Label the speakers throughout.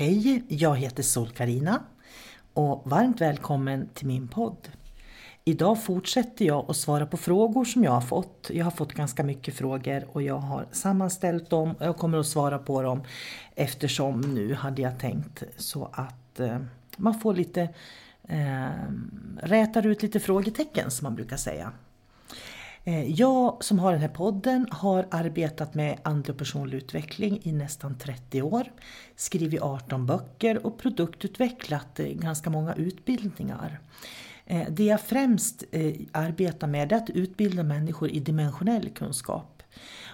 Speaker 1: Hej, jag heter sol karina och varmt välkommen till min podd. Idag fortsätter jag att svara på frågor som jag har fått. Jag har fått ganska mycket frågor och jag har sammanställt dem och jag kommer att svara på dem eftersom nu hade jag tänkt så att eh, man får lite eh, rätar ut lite frågetecken som man brukar säga. Eh, jag som har den här podden har arbetat med andlig och personlig utveckling i nästan 30 år, skrivit 18 böcker och produktutvecklat eh, ganska många utbildningar. Eh, det jag främst arbetar med är att utbilda människor i dimensionell kunskap.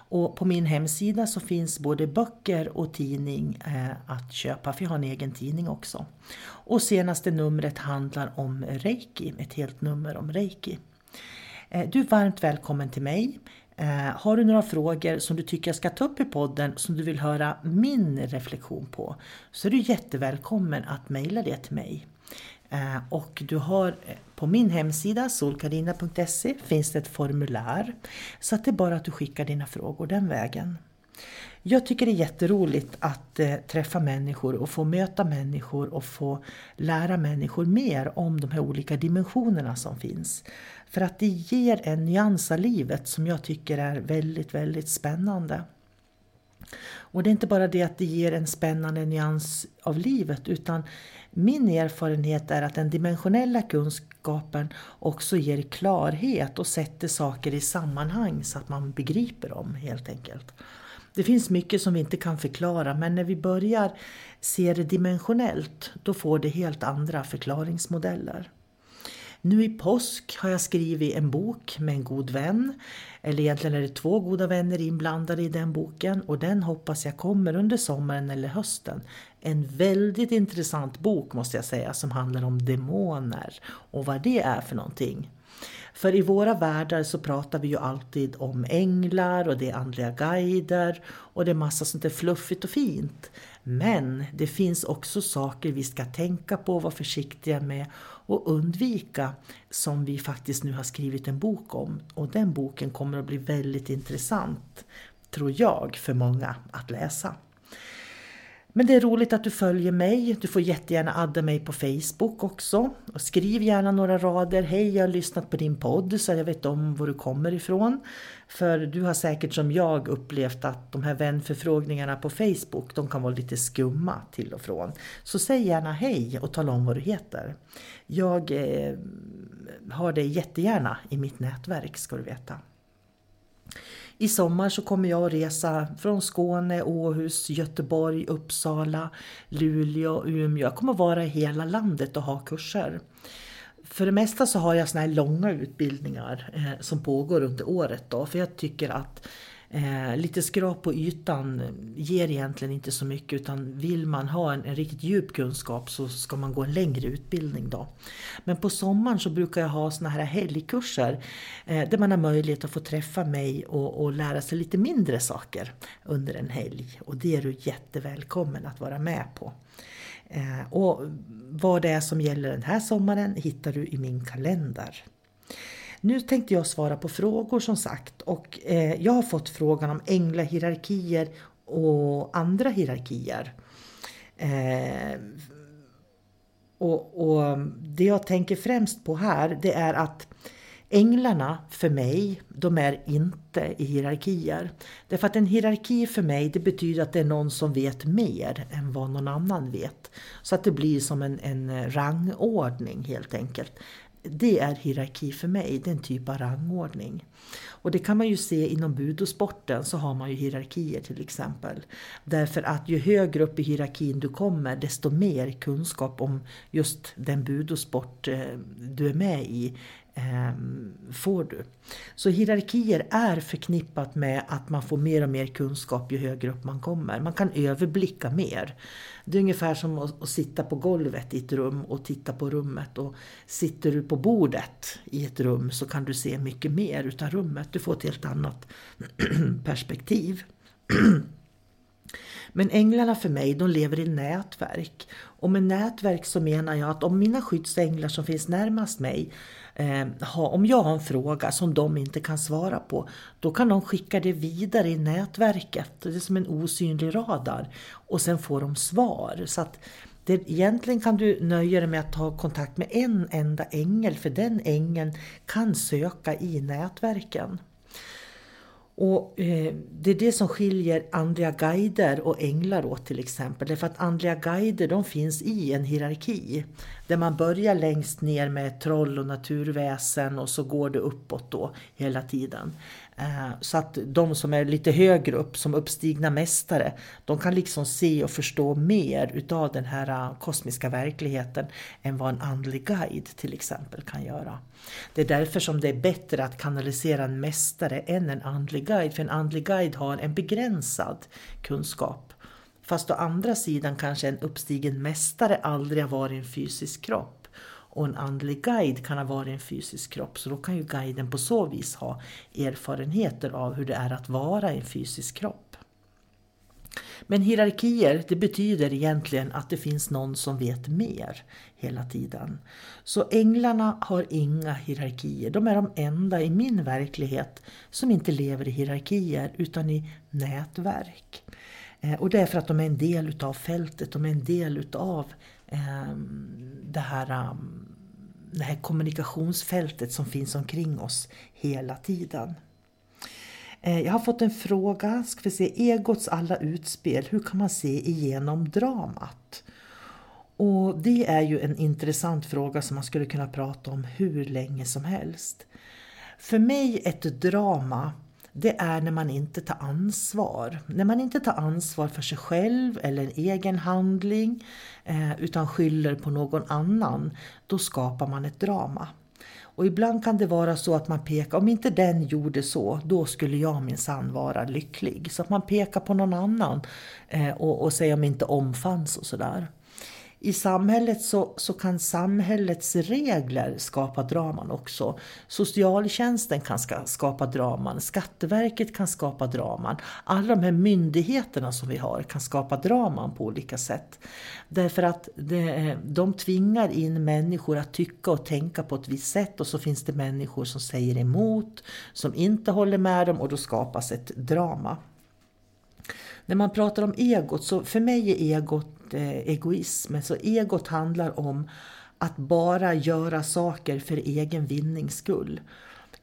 Speaker 1: Och på min hemsida så finns både böcker och tidning att köpa, för jag har en egen tidning också. Och senaste numret handlar om reiki, ett helt nummer om reiki. Eh, du är varmt välkommen till mig. Eh, har du några frågor som du tycker jag ska ta upp i podden som du vill höra min reflektion på så är du jättevälkommen att mejla det till mig. Eh, och du har på min hemsida solkarina.se finns det ett formulär så att det är bara att du skickar dina frågor den vägen. Jag tycker det är jätteroligt att eh, träffa människor och få möta människor och få lära människor mer om de här olika dimensionerna som finns. För att det ger en nyans av livet som jag tycker är väldigt, väldigt spännande. Och det är inte bara det att det ger en spännande nyans av livet utan min erfarenhet är att den dimensionella kunskapen också ger klarhet och sätter saker i sammanhang så att man begriper dem helt enkelt. Det finns mycket som vi inte kan förklara men när vi börjar se det dimensionellt då får det helt andra förklaringsmodeller. Nu i påsk har jag skrivit en bok med en god vän. Eller egentligen är det två goda vänner inblandade i den boken och den hoppas jag kommer under sommaren eller hösten. En väldigt intressant bok måste jag säga som handlar om demoner och vad det är för någonting. För i våra världar så pratar vi ju alltid om änglar och det är andliga guider och det är massa sånt där fluffigt och fint. Men det finns också saker vi ska tänka på, vara försiktiga med och undvika som vi faktiskt nu har skrivit en bok om. Och den boken kommer att bli väldigt intressant, tror jag, för många att läsa. Men det är roligt att du följer mig. Du får jättegärna adda mig på Facebook också. Och skriv gärna några rader. Hej, jag har lyssnat på din podd så jag vet om var du kommer ifrån. För du har säkert som jag upplevt att de här vänförfrågningarna på Facebook de kan vara lite skumma till och från. Så säg gärna hej och tala om vad du heter. Jag eh, har dig jättegärna i mitt nätverk ska du veta. I sommar så kommer jag att resa från Skåne, Åhus, Göteborg, Uppsala, Luleå, Umeå. Jag kommer att vara i hela landet och ha kurser. För det mesta så har jag såna här långa utbildningar eh, som pågår under året då, för jag tycker att Eh, lite skrap på ytan ger egentligen inte så mycket utan vill man ha en, en, riktigt djup kunskap så ska man gå en längre utbildning då. Men på sommaren så brukar jag ha såna här helgkurser eh, där man har möjlighet att få träffa mig och, och, lära sig lite mindre saker under en helg. Och det är du jättevälkommen att vara med på. Eh, och vad det är som gäller den här sommaren hittar du i min kalender. Nu tänkte jag svara på frågor som sagt och eh, jag har fått frågan om änglahierarkier och andra hierarkier. Eh, och, och, det jag tänker främst på här det är att Änglarna för mig, de är inte i hierarkier. Därför att en hierarki för mig, det betyder att det är någon som vet mer än vad någon annan vet. Så att det blir som en, en rangordning helt enkelt. Det är hierarki för mig, det är en typ av rangordning. Och det kan man ju se inom budosporten så har man ju hierarkier till exempel. Därför att ju högre upp i hierarkin du kommer desto mer kunskap om just den budosport eh, du är med i Ehm, får du. Så hierarkier är förknippat med att man får mer och mer kunskap ju högre upp man kommer. Man kan överblicka mer. Det är ungefär som att, sitta på golvet i ett rum och titta på rummet. Och sitter du på bordet i ett rum så kan du se mycket mer utav rummet. Du får ett helt annat perspektiv. Men änglarna för mig, de lever i nätverk. Och med nätverk så menar jag att om mina skyddsänglar som finns närmast mig eh, ha, om jag har en fråga som de inte kan svara på, då kan de skicka det vidare i nätverket. Det är som en osynlig radar. Och sen får de svar. Så att det, egentligen kan du nöja dig med att ta kontakt med en enda ängel, för den ängeln kan söka i nätverken. Och eh, Det är det som skiljer andliga guider och änglar åt till exempel. Därför att andliga guider de finns i en hierarki. Där man börjar längst ner med troll och naturväsen och så går det uppåt då hela tiden. Eh, så att de som är lite högre upp, som uppstigna mästare, de kan liksom se och förstå mer utav den här eh, kosmiska verkligheten än vad en andlig guide till exempel kan göra. Det är därför som det är bättre att kanalisera en mästare än en andlig guide, för en andlig guide har en begränsad kunskap. Fast å andra sidan kanske en uppstigen mästare aldrig har varit i en fysisk kropp och en andlig guide kan ha varit en fysisk kropp. Så då kan ju guiden på så vis ha erfarenheter av hur det är att vara i en fysisk kropp. Men hierarkier, det betyder egentligen att det finns någon som vet mer hela tiden. Så änglarna har inga hierarkier. De är de enda i min verklighet som inte lever i hierarkier utan i nätverk. Eh, och det är för att de är en del utav fältet, de är en del utav Ehm, det här, ehm, det här kommunikationsfältet som finns omkring oss hela tiden. Eh, jag har fått en fråga, ska vi se, egots alla utspel, hur kan man se igenom dramat? Och det är ju en intressant fråga som man skulle kunna prata om hur länge som helst. För mig ett drama det är när man inte tar ansvar. När man inte tar ansvar för sig själv eller en egen handling eh, utan skyller på någon annan, då skapar man ett drama. Och ibland kan det vara så att man pekar, om inte den gjorde så, då skulle jag minsann vara lycklig. Så att man pekar på någon annan eh, och, och säger om inte omfanns och sådär i samhället så, så kan samhällets regler skapa draman också. Socialtjänsten kan ska, skapa draman, Skatteverket kan skapa draman. Alla de här myndigheterna som vi har kan skapa draman på olika sätt. Därför att det, de tvingar in människor att tycka och tänka på ett visst sätt och så finns det människor som säger emot, som inte håller med dem och då skapas ett drama. När man pratar om egot, så för mig är egot Eh, egoism. Så egot handlar om att bara göra saker för egen vinnings skull.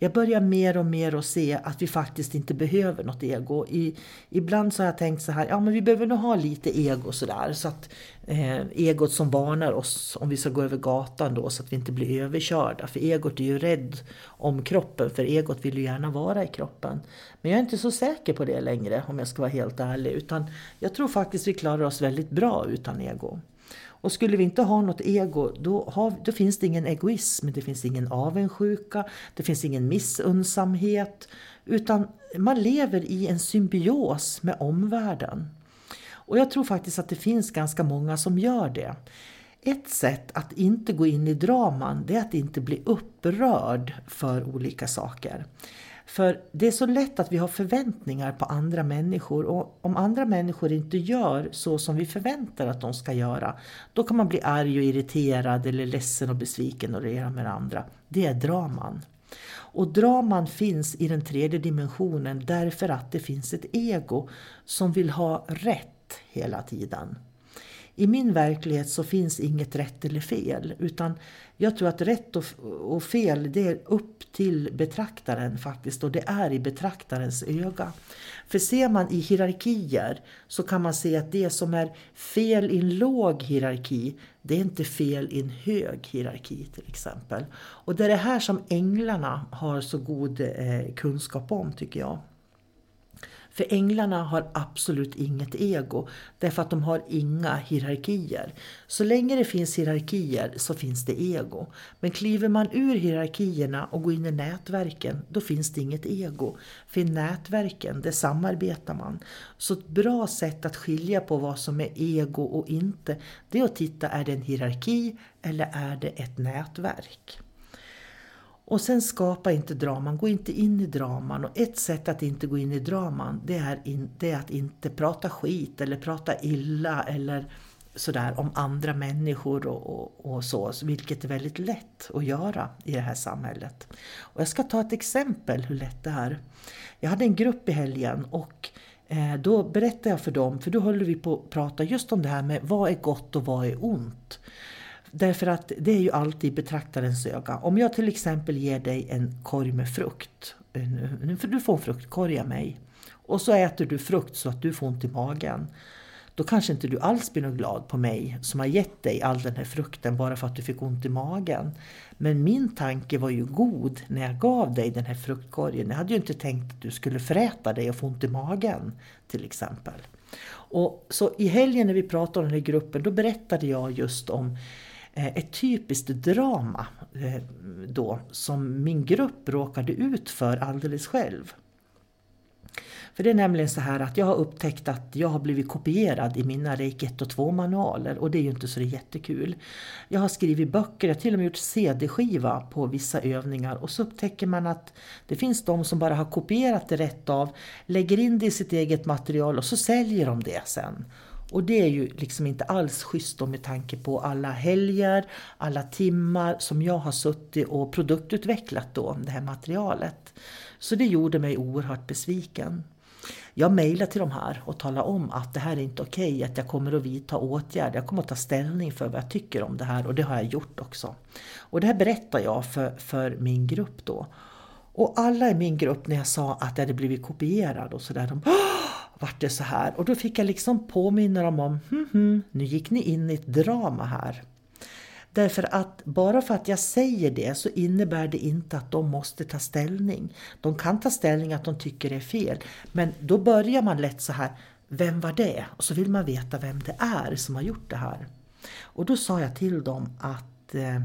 Speaker 1: Jag börjar mer och mer att se att vi faktiskt inte behöver något ego. I, ibland så har jag tänkt så här, ja men vi behöver nog ha lite ego sådär. Så att eh, egot som varnar oss om vi ska gå över gatan då så att vi inte blir överkörda. För egot är ju rädd om kroppen, för egot vill ju gärna vara i kroppen. Men jag är inte så säker på det längre om jag ska vara helt ärlig. Utan jag tror faktiskt vi klarar oss väldigt bra utan ego. Och skulle vi inte ha något ego, då, har, då finns det ingen egoism, det finns ingen avundsjuka, det finns ingen missunnsamhet. Utan man lever i en symbios med omvärlden. Och jag tror faktiskt att det finns ganska många som gör det. Ett sätt att inte gå in i draman, det är att inte bli upprörd för olika saker. För det är så lätt att vi har förväntningar på andra människor och om andra människor inte gör så som vi förväntar att de ska göra, då kan man bli arg och irriterad eller ledsen och besviken och rera med andra. Det är draman. Och draman finns i den tredje dimensionen därför att det finns ett ego som vill ha rätt hela tiden. I min verklighet så finns inget rätt eller fel utan jag tror att rätt och fel det är upp till betraktaren faktiskt och det är i betraktarens öga. För ser man i hierarkier så kan man se att det som är fel i en låg hierarki det är inte fel i en hög hierarki till exempel. Och det är det här som änglarna har så god eh, kunskap om tycker jag. För änglarna har absolut inget ego därför att de har inga hierarkier. Så länge det finns hierarkier så finns det ego. Men kliver man ur hierarkierna och går in i nätverken då finns det inget ego. För i nätverken det samarbetar man. Så ett bra sätt att skilja på vad som är ego och inte det är att titta, är det en hierarki eller är det ett nätverk? Och sen skapa inte draman, gå inte in i draman. Och ett sätt att inte gå in i draman det är, in, det är att inte prata skit eller prata illa eller sådär om andra människor och, och, och, så, vilket är väldigt lätt att göra i det här samhället. Och jag ska ta ett exempel hur lätt det är. Jag hade en grupp i helgen och eh, då berättade jag för dem, för då höll vi på att prata just om det här med vad är gott och vad är ont. Därför att det är ju alltid betraktarens öga. Om jag till exempel ger dig en korg med frukt. För du får en fruktkorg av mig. Och så äter du frukt så att du får ont i magen. Då kanske inte du alls blir något glad på mig som har gett dig all den här frukten bara för att du fick ont i magen. Men min tanke var ju god när jag gav dig den här fruktkorgen. Jag hade ju inte tänkt att du skulle föräta dig och få ont i magen till exempel. Och så i helgen när vi pratade om den här gruppen då berättade jag just om Eh, ett typiskt drama eh, då som min grupp råkade ut för alldeles själv. För det är nämligen så här att jag har upptäckt att jag har blivit kopierad i mina Reiki 1 och 2 manualer och det är ju inte så jättekul. Jag har skrivit böcker, jag har till och med gjort CD-skiva på vissa övningar och så upptäcker man att det finns de som bara har kopierat det rätt av, lägger in det i sitt eget material och så säljer de det sen. Och det är ju liksom inte alls schysst med tanke på alla helger, alla timmar som jag har suttit och produktutvecklat då, det här materialet. Så det gjorde mig oerhört besviken. Jag mejlade till de här och talade om att det här är inte okej, okay, att jag kommer att vidta åtgärder. Jag kommer att ta ställning för vad jag tycker om det här och det har jag gjort också. Och det här berättar jag för, för min grupp då. Och alla i min grupp när jag sa att jag hade blivit kopierad och sådär, de vart det så här. Och då fick jag liksom påminna dem om, hm, hm, nu gick ni in i ett drama här. Därför att bara för att jag säger det så innebär det inte att de måste ta ställning. De kan ta ställning att de tycker det är fel. Men då börjar man lätt så här, vem var det? Och så vill man veta vem det är som har gjort det här. Och då sa jag till dem att eh,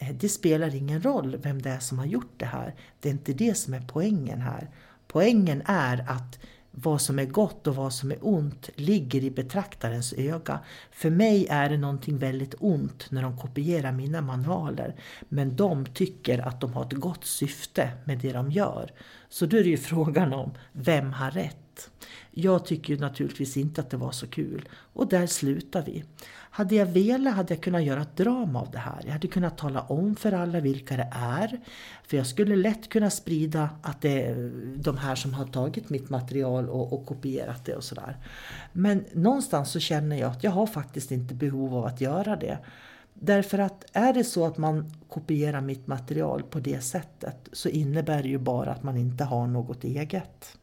Speaker 1: Eh, det spelar ingen roll vem det är som har gjort det här. Det är inte det som är poängen här. Poängen är att vad som är gott och vad som är ont ligger i betraktarens öga. För mig är det någonting väldigt ont när de kopierar mina manualer. Men de tycker att de har ett gott syfte med det de gör. Så då är det ju frågan om, vem har rätt? Jag tycker naturligtvis inte att det var så kul. Och där slutar vi. Hade jag velat hade jag kunnat göra ett drama av det här. Jag hade kunnat tala om för alla vilka det är. För jag skulle lätt kunna sprida att det är de här som har tagit mitt material och, och kopierat det och sådär. Men någonstans så känner jag att jag har faktiskt inte behov av att göra det. Därför att är det så att man kopierar mitt material på det sättet så innebär det ju bara att man inte har något eget.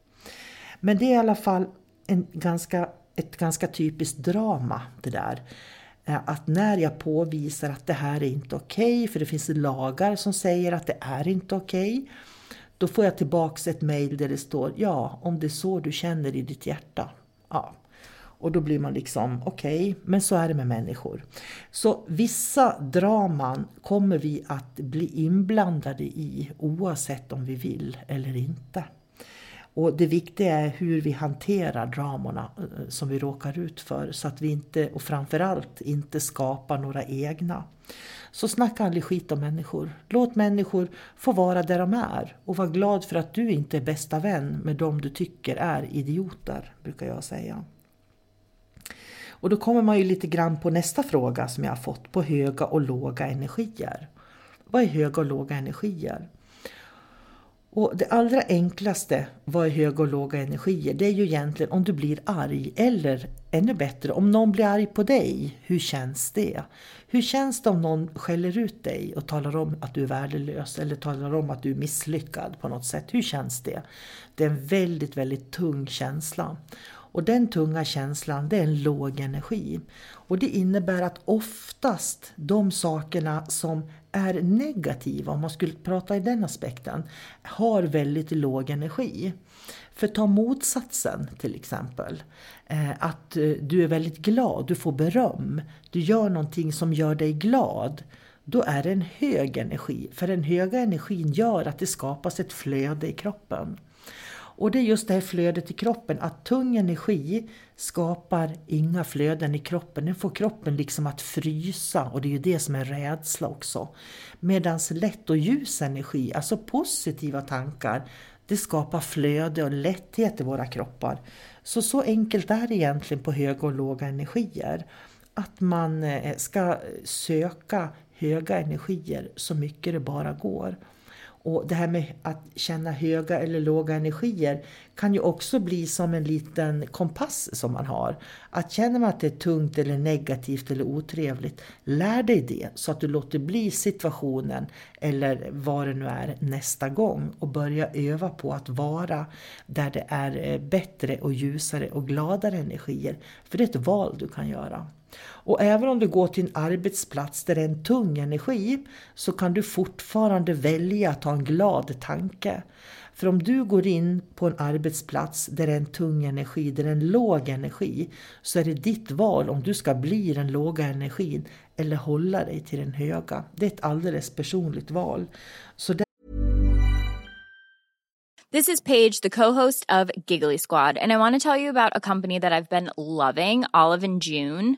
Speaker 1: Men det är i alla fall en ganska, ett ganska typiskt drama det där. Eh, att när jag påvisar att det här är inte okej, okay, för det finns lagar som säger att det är inte okej. Okay, då får jag tillbaks ett mail där det står ja, om det är så du känner i ditt hjärta. Ja. Och då blir man liksom okej, okay, men så är det med människor. Så vissa draman kommer vi att bli inblandade i oavsett om vi vill eller inte. Och det viktiga är hur vi hanterar dramorna eh, som vi råkar ut för så att vi inte, och framförallt inte skapar några egna. Så snacka aldrig skit om människor. Låt människor få vara där de är och var glad för att du inte är bästa vän med dem du tycker är idioter, brukar jag säga. Och då kommer man ju lite grann på nästa fråga som jag har fått, på höga och låga energier. Vad är höga och låga energier? Och det allra enklaste vad är höga och låga energier? Det är ju egentligen om du blir arg eller ännu bättre om någon blir arg på dig. Hur känns det? Hur känns det om någon skäller ut dig och talar om att du är värdelös eller talar om att du är misslyckad på något sätt? Hur känns det? Det är en väldigt, väldigt tung känsla. Och den tunga känslan det är en låg energi. Och det innebär att oftast de sakerna som är negativa, om man skulle prata i den aspekten, har väldigt låg energi. För ta motsatsen till exempel. Eh, att eh, du är väldigt glad, du får beröm, du gör någonting som gör dig glad. Då är det en hög energi, för den höga energin gör att det skapas ett flöde i kroppen. Och det är just det här flödet i kroppen, att tung energi skapar inga flöden i kroppen. Den får kroppen liksom att frysa och det är ju det som är rädsla också. Medan lätt och ljus energi, alltså positiva tankar, det skapar flöde och lätthet i våra kroppar. Så så enkelt är det egentligen på höga och låga energier. Att man eh, ska söka höga energier så mycket det bara går. Och det här med att känna höga eller låga energier kan ju också bli som en liten kompass som man har. Att känner man att det är tungt eller negativt eller otrevligt, lär dig det så att du låter bli situationen eller vad det nu är nästa gång och börja öva på att vara där det är eh, bättre och ljusare och gladare energier. För det är ett val du kan göra. Och även om du går till en arbetsplats där det är en tung energi så kan du fortfarande välja att ha en glad tanke. För om du går in på en arbetsplats där det är en tung energi, där det är en låg energi, så är det ditt val om du ska bli den låga energin eller hålla dig till den höga. Det är ett alldeles personligt val. Så
Speaker 2: This is Paige, the co-host of Giggly Squad, and I want to tell you about a company that I've been loving, Olive and June.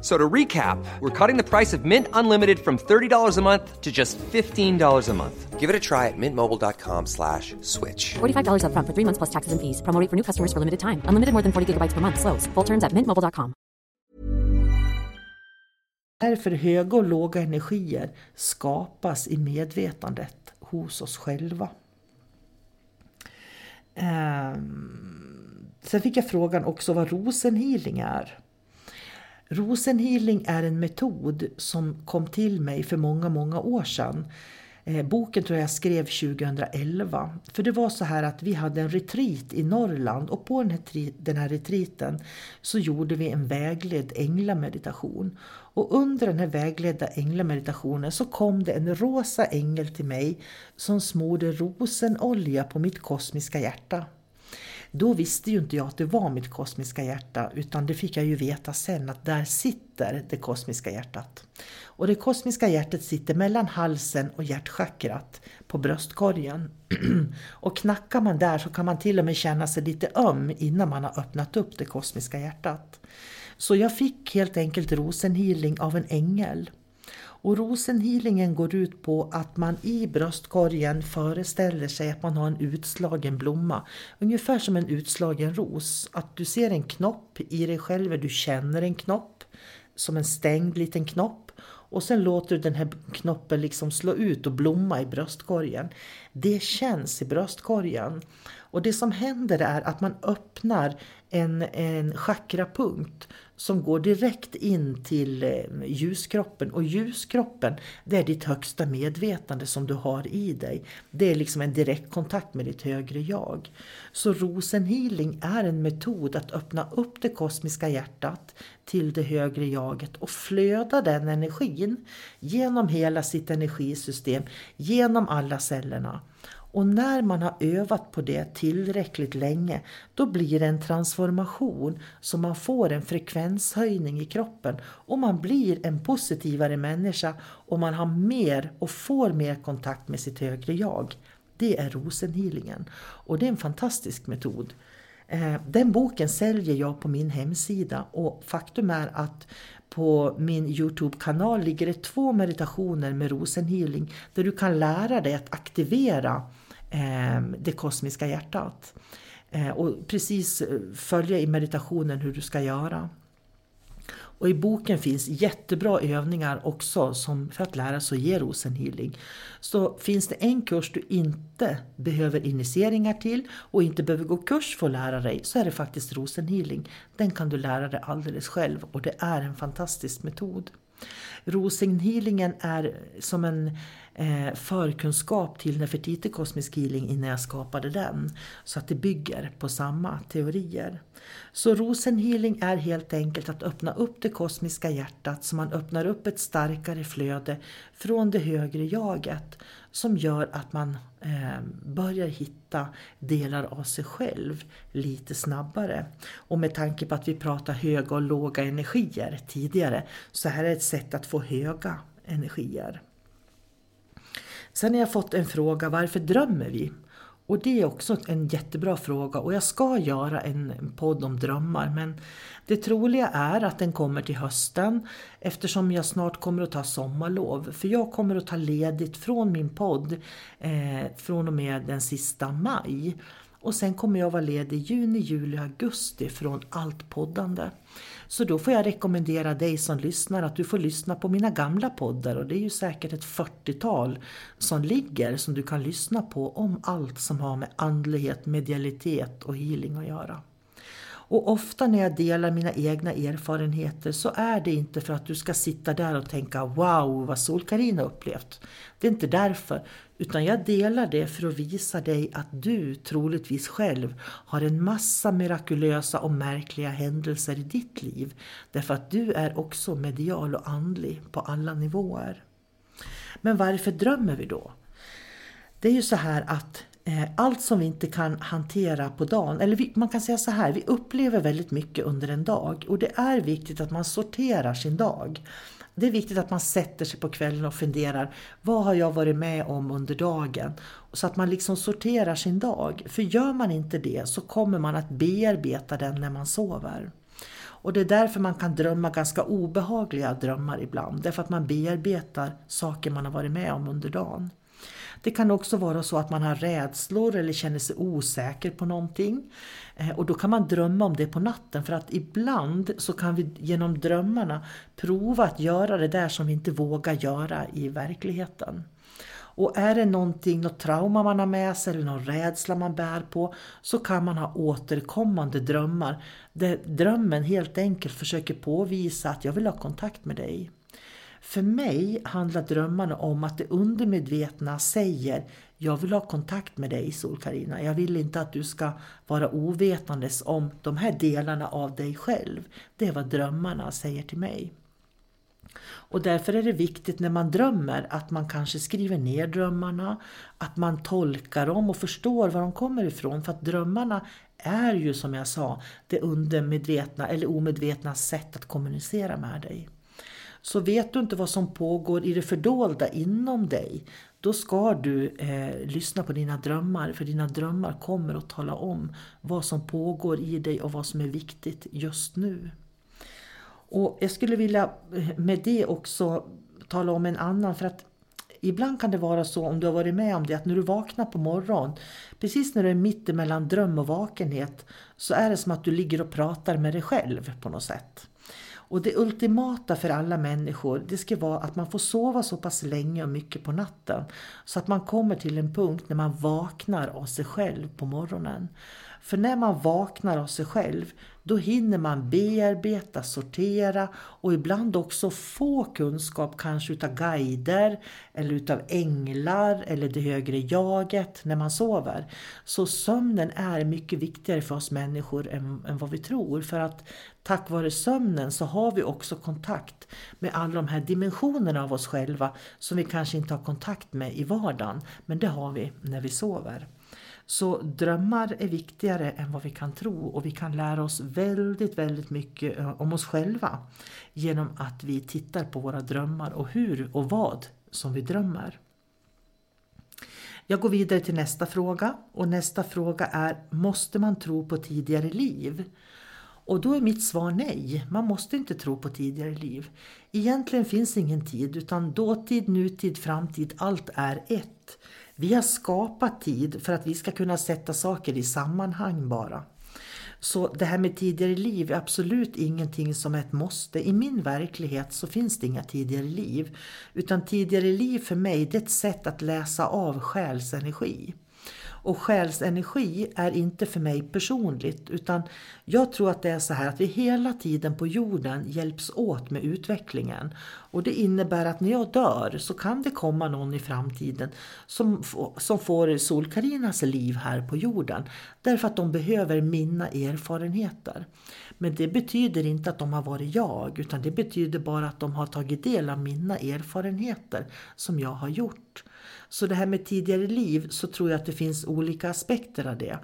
Speaker 3: So to recap, we're cutting the price of Mint Unlimited from $30 a month to just $15 a month. Give it a try at mintmobile.com slash switch.
Speaker 4: $45 up front for three months plus taxes and fees. Promo for new customers for limited time. Unlimited more than 40 gigabytes per month. Slows. Full terms at mintmobile.com.
Speaker 1: Därför höga och låga energier skapas i medvetandet hos oss själva. Um, sen fick jag frågan också vad rosenhealing är. Rosenhealing är en metod som kom till mig för många, många år sedan. Eh, boken tror jag skrev 2011. För det var så här att vi hade en retreat i Norrland och på den här, den här retreaten så gjorde vi en vägledd änglameditation. Och under den här vägledda änglameditationen så kom det en rosa ängel till mig som smorde rosenolja på mitt kosmiska hjärta. Då visste ju inte jag att det var mitt kosmiska hjärta utan det fick jag ju veta sen att där sitter det kosmiska hjärtat. Och det kosmiska hjärtat sitter mellan halsen och hjärtchakrat på bröstkorgen. och knackar man där så kan man till och med känna sig lite öm innan man har öppnat upp det kosmiska hjärtat. Så jag fick helt enkelt rosenhealing av en ängel. Och rosenhealingen går ut på att man i bröstkorgen föreställer sig att man har en utslagen blomma. Ungefär som en utslagen ros. Att du ser en knopp i dig själv, du känner en knopp som en stängd liten knopp. Och sen låter du den här knoppen liksom slå ut och blomma i bröstkorgen. Det känns i bröstkorgen. Och det som händer är att man öppnar en, en chakrapunkt som går direkt in till eh, ljuskroppen. Och ljuskroppen, det är ditt högsta medvetande som du har i dig. Det är liksom en direkt kontakt med ditt högre jag. Så rosenhealing är en metod att öppna upp det kosmiska hjärtat till det högre jaget och flöda den energin genom hela sitt energisystem, genom alla cellerna. Och när man har övat på det tillräckligt länge då blir det en transformation så man får en frekvenshöjning i kroppen och man blir en positivare människa och man har mer och får mer kontakt med sitt högre jag. Det är rosenhealingen och det är en fantastisk metod. Eh, den boken säljer jag på min hemsida och faktum är att på min Youtube-kanal ligger det två meditationer med rosenhealing där du kan lära dig att aktivera Ehm, det kosmiska hjärtat. Eh, och precis eh, följa i meditationen hur du ska göra. Och i boken finns jättebra övningar också som för att lära sig att ge rosenhealing. Så finns det en kurs du inte behöver initieringar till och inte behöver gå kurs för att lära dig så är det faktiskt rosenhealing. Den kan du lära dig alldeles själv och det är en fantastisk metod. Rosenhealingen är som en eh, förkunskap till Nefertiti Kosmisk Healing innan jag skapade den. Så att det bygger på samma teorier. Så rosenhealing är helt enkelt att öppna upp det kosmiska hjärtat så man öppnar upp ett starkare flöde från det högre jaget som gör att man eh, börjar hitta delar av sig själv lite snabbare. Och med tanke på att vi pratar höga och låga energier tidigare så här är ett sätt att få höga energier. Sen har jag fått en fråga, varför drömmer vi? Och det är också en jättebra fråga och jag ska göra en podd om drömmar men det troliga är att den kommer till hösten eftersom jag snart kommer att ta sommarlov. För jag kommer att ta ledigt från min podd eh, från och med den sista maj. Och sen kommer jag vara ledig juni, juli, augusti från allt poddande. Så då får jag rekommendera dig som lyssnar att du får lyssna på mina gamla poddar och det är ju säkert ett 40-tal som ligger som du kan lyssna på om allt som har med andlighet, medialitet och healing att göra. Och ofta när jag delar mina egna erfarenheter så är det inte för att du ska sitta där och tänka Wow vad Sol-Karin har upplevt. Det är inte därför. Utan jag delar det för att visa dig att du troligtvis själv har en massa mirakulösa och märkliga händelser i ditt liv. Därför att du är också medial och andlig på alla nivåer. Men varför drömmer vi då? Det är ju så här att eh, allt som vi inte kan hantera på dagen, eller vi, man kan säga så här, vi upplever väldigt mycket under en dag och det är viktigt att man sorterar sin dag. Det är viktigt att man sätter sig på kvällen och funderar, vad har jag varit med om under dagen? Så att man liksom sorterar sin dag. För gör man inte det så kommer man att bearbeta den när man sover. Och det är därför man kan drömma ganska obehagliga drömmar ibland. Därför att man bearbetar saker man har varit med om under dagen. Det kan också vara så att man har rädslor eller känner sig osäker på någonting. Eh, och då kan man drömma om det på natten för att ibland så kan vi genom drömmarna prova att göra det där som vi inte vågar göra i verkligheten. Och är det någonting, något trauma man har med sig eller någon rädsla man bär på så kan man ha återkommande drömmar där drömmen helt enkelt försöker påvisa att jag vill ha kontakt med dig. För mig handlar drömmarna om att det undermedvetna säger jag vill ha kontakt med dig sol karina Jag vill inte att du ska vara ovetandes om de här delarna av dig själv. Det är vad drömmarna säger till mig. Och därför är det viktigt när man drömmer att man kanske skriver ner drömmarna, att man tolkar dem och förstår var de kommer ifrån. För att drömmarna är ju som jag sa det undermedvetna eller omedvetna sätt att kommunicera med dig. Så vet du inte vad som pågår i det fördolda inom dig, då ska du eh, lyssna på dina drömmar, för dina drömmar kommer att tala om vad som pågår i dig och vad som är viktigt just nu. Och Jag skulle vilja eh, med det också tala om en annan, för att ibland kan det vara så, om du har varit med om det, att när du vaknar på morgonen, precis när du är mitt emellan dröm och vakenhet, så är det som att du ligger och pratar med dig själv på något sätt. Och det ultimata för alla människor det ska vara att man får sova så pass länge och mycket på natten så att man kommer till en punkt när man vaknar av sig själv på morgonen. För när man vaknar av sig själv då hinner man bearbeta, sortera och ibland också få kunskap kanske utav guider eller utav änglar eller det högre jaget när man sover. Så sömnen är mycket viktigare för oss människor än, än vad vi tror. För att tack vare sömnen så har vi också kontakt med alla de här dimensionerna av oss själva som vi kanske inte har kontakt med i vardagen. Men det har vi när vi sover. Så drömmar är viktigare än vad vi kan tro och vi kan lära oss väldigt, väldigt mycket eh, om oss själva genom att vi tittar på våra drömmar och hur och vad som vi drömmer. Jag går vidare till nästa fråga och nästa fråga är Måste man tro på tidigare liv? Och då är mitt svar nej, man måste inte tro på tidigare liv. Egentligen finns ingen tid utan dåtid, nutid, framtid, allt är ett. Vi har skapat tid för att vi ska kunna sätta saker i sammanhang bara. Så det här med tidigare liv är absolut ingenting som är ett måste. I min verklighet så finns det inga tidigare liv. Utan tidigare liv för mig det är ett sätt att läsa av själsenergi. Och själsenergi är inte för mig personligt utan jag tror att det är så här att vi hela tiden på jorden hjälps åt med utvecklingen. Och det innebär att när jag dör så kan det komma någon i framtiden som, som får Solkarinas liv här på jorden. Därför att de behöver mina erfarenheter. Men det betyder inte att de har varit jag utan det betyder bara att de har tagit del av mina erfarenheter som jag har gjort. Så det här med tidigare liv så tror jag att det finns olika aspekter av det.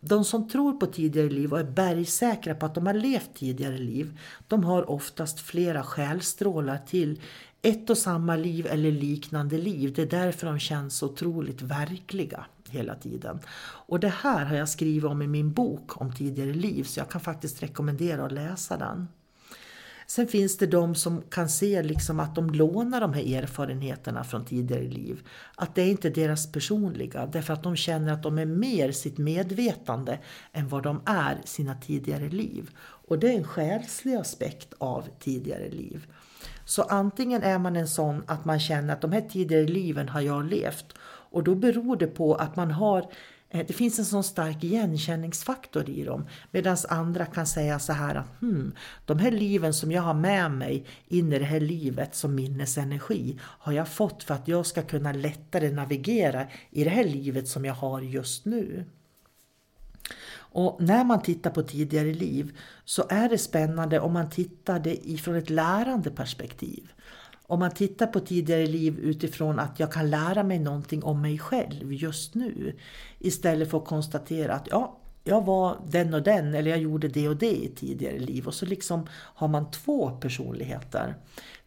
Speaker 1: De som tror på tidigare liv och är bergsäkra på att de har levt tidigare liv, de har oftast flera själstrålar till ett och samma liv eller liknande liv. Det är därför de känns så otroligt verkliga hela tiden. Och det här har jag skrivit om i min bok om tidigare liv så jag kan faktiskt rekommendera att läsa den. Sen finns det de som kan se liksom att de lånar de här erfarenheterna från tidigare liv. Att det är inte deras personliga, därför att de känner att de är mer sitt medvetande än vad de är sina tidigare liv. Och det är en själslig aspekt av tidigare liv. Så antingen är man en sån att man känner att de här tidigare liven har jag levt och då beror det på att man har Eh, det finns en sån stark igenkänningsfaktor i dem. Medan andra kan säga så här att hmm, de här liven som jag har med mig in i det här livet som minnesenergi har jag fått för att jag ska kunna lättare navigera i det här livet som jag har just nu. Och när man tittar på tidigare liv så är det spännande om man tittar det ifrån ett lärande perspektiv. Om man tittar på tidigare liv utifrån att jag kan lära mig någonting om mig själv just nu. Istället för att konstatera att ja, jag var den och den eller jag gjorde det och det i tidigare liv. Och så liksom har man två personligheter.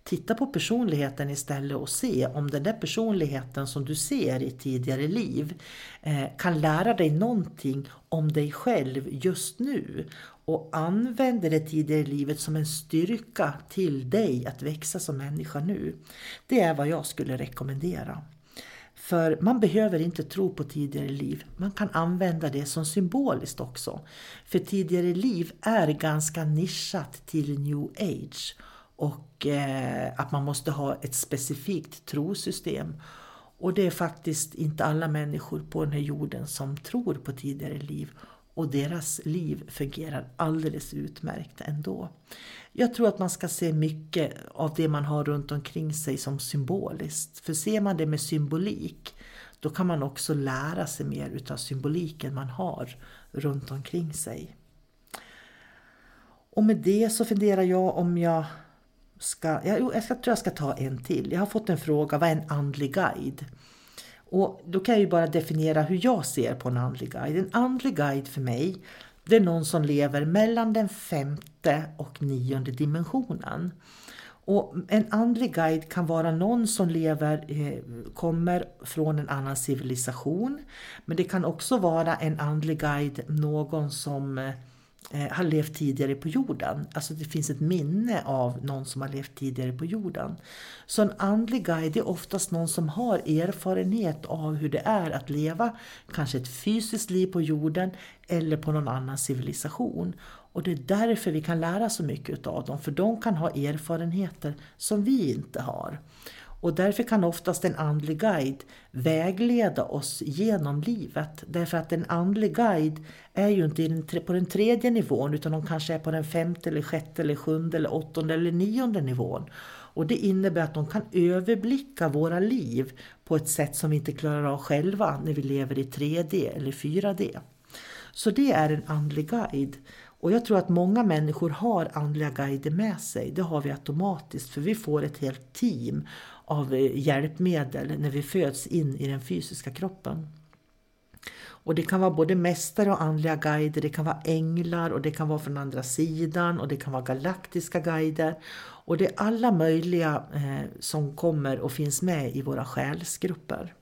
Speaker 1: Titta på personligheten istället och se om den där personligheten som du ser i tidigare liv eh, kan lära dig någonting om dig själv just nu och använder det tidigare livet som en styrka till dig att växa som människa nu. Det är vad jag skulle rekommendera. För man behöver inte tro på tidigare liv, man kan använda det som symboliskt också. För tidigare liv är ganska nischat till new age och eh, att man måste ha ett specifikt trosystem. Och det är faktiskt inte alla människor på den här jorden som tror på tidigare liv och deras liv fungerar alldeles utmärkt ändå. Jag tror att man ska se mycket av det man har runt omkring sig som symboliskt. För ser man det med symbolik, då kan man också lära sig mer utav symboliken man har runt omkring sig. Och med det så funderar jag om jag ska, jag, jag, ska, tror jag ska ta en till. Jag har fått en fråga, vad är en andlig guide? Och då kan jag ju bara definiera hur jag ser på en andlig guide. En andlig guide för mig, det är någon som lever mellan den femte och nionde dimensionen. Och en andlig guide kan vara någon som lever, eh, kommer från en annan civilisation. Men det kan också vara en andlig guide, någon som eh, eh, har levt tidigare på jorden. Alltså det finns ett minne av någon som har levt tidigare på jorden. Så en andlig guide är oftast någon som har erfarenhet av hur det är att leva kanske ett fysiskt liv på jorden eller på någon annan civilisation. Och det är därför vi kan lära så mycket av dem, för de kan ha erfarenheter som vi inte har. Och därför kan oftast en andlig guide vägleda oss genom livet. Därför att en andlig guide är ju inte på den tredje nivån utan de kanske är på den femte, eller sjätte, eller sjunde, eller åttonde eller nionde nivån. Och det innebär att de kan överblicka våra liv på ett sätt som vi inte klarar av själva när vi lever i 3D eller 4D. Så det är en andlig guide. Och jag tror att många människor har andliga guider med sig. Det har vi automatiskt för vi får ett helt team av eh, hjälpmedel när vi föds in i den fysiska kroppen. Och det kan vara både mästare och andliga guider, det kan vara änglar och det kan vara från andra sidan och det kan vara galaktiska guider. Och det är alla möjliga eh, som kommer och finns med i våra själsgrupper.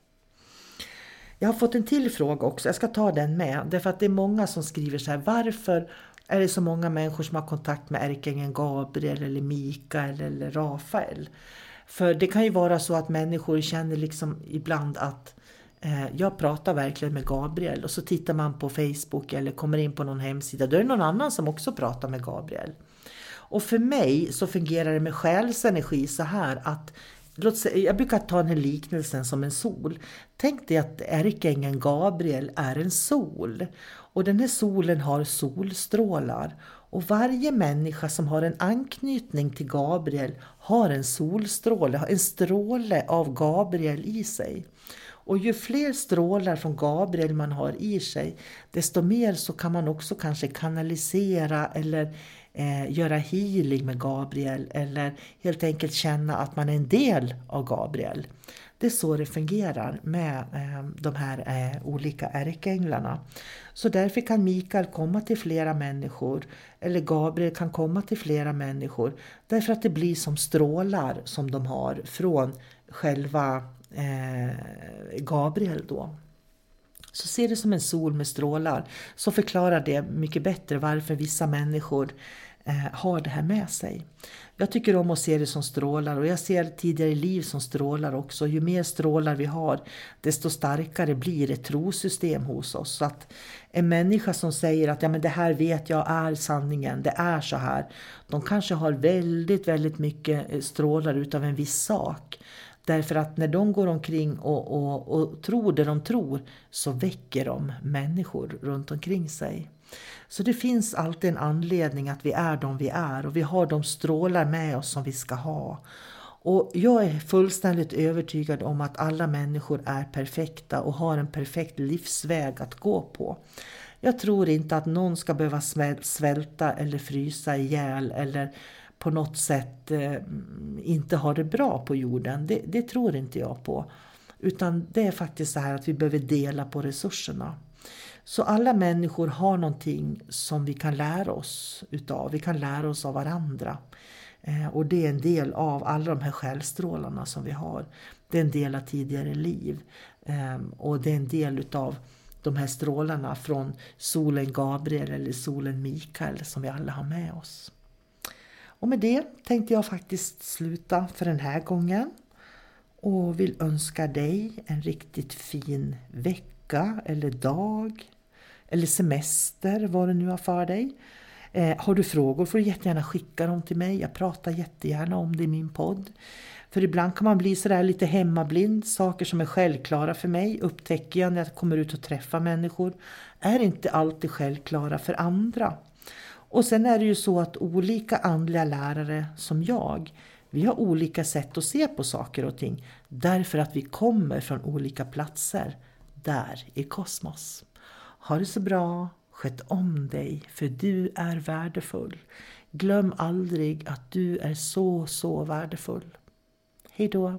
Speaker 1: Jag har fått en till fråga också, jag ska ta den med. Därför att det är många som skriver så här, varför är det så många människor som har kontakt med ärkeängeln Gabriel eller Mikael eller Rafael? För det kan ju vara så att människor känner liksom ibland att eh, jag pratar verkligen med Gabriel och så tittar man på Facebook eller kommer in på någon hemsida. Då är det någon annan som också pratar med Gabriel. Och för mig så fungerar det med själsenergi så här att Låt säga, jag brukar ta den här liknelsen som en sol. Tänk dig att ärkeängeln Gabriel är en sol. Och den här solen har solstrålar. Och varje människa som har en anknytning till Gabriel har en solstråle, en stråle av Gabriel i sig. Och ju fler strålar från Gabriel man har i sig, desto mer så kan man också kanske kanalisera eller eh, göra healing med Gabriel eller helt enkelt känna att man är en del av Gabriel. Det är så det fungerar med ehm, de här eh, olika ärkeänglarna. Så därför kan Mikael komma till flera människor eller Gabriel kan komma till flera människor därför att det blir som strålar som de har från själva eh, Gabriel då. Så se det som en sol med strålar så förklarar det mycket bättre varför vissa människor Eh, har det här med sig. Jag tycker om att se det som strålar och jag ser tidigare liv som strålar också. Ju mer strålar vi har desto starkare blir ett trosystem hos oss. Så att en människa som säger att ja, men det här vet jag är sanningen, det är så här. De kanske har väldigt, väldigt mycket eh, strålar utav en viss sak. Därför att när de går omkring och, och, och tror det de tror så väcker de människor runt omkring sig. Så det finns alltid en anledning att vi är de vi är och vi har de strålar med oss som vi ska ha. Och jag är fullständigt övertygad om att alla människor är perfekta och har en perfekt livsväg att gå på. Jag tror inte att någon ska behöva svälta eller frysa ihjäl eller på något sätt eh, inte ha det bra på jorden. Det, det tror inte jag på. Utan det är faktiskt så här att vi behöver dela på resurserna. Så alla människor har någonting som vi kan lära oss utav. Vi kan lära oss av varandra. Eh, och det är en del av alla de här självstrålarna som vi har. Det är en del av tidigare liv. Ehm, och det är en del utav de här strålarna från solen Gabriel eller solen Mikael som vi alla har med oss. Och med det tänkte jag faktiskt sluta för den här gången och vill önska dig en riktigt fin vecka vecka eller dag eller semester, vad du nu har för dig. Eh, har du frågor får du jättegärna skicka dem till mig. Jag pratar jättegärna om det i min podd. För ibland kan man bli sådär lite hemmablind. Saker som är självklara för mig upptäcker jag när jag kommer ut och träffar människor. Är inte alltid självklara för andra. Och sen är det ju så att olika andliga lärare som jag, vi har olika sätt att se på saker och ting. Därför att vi kommer från olika platser där i kosmos. Ha det så bra, sköt om dig, för du är värdefull. Glöm aldrig att du är så, så värdefull. Hej då!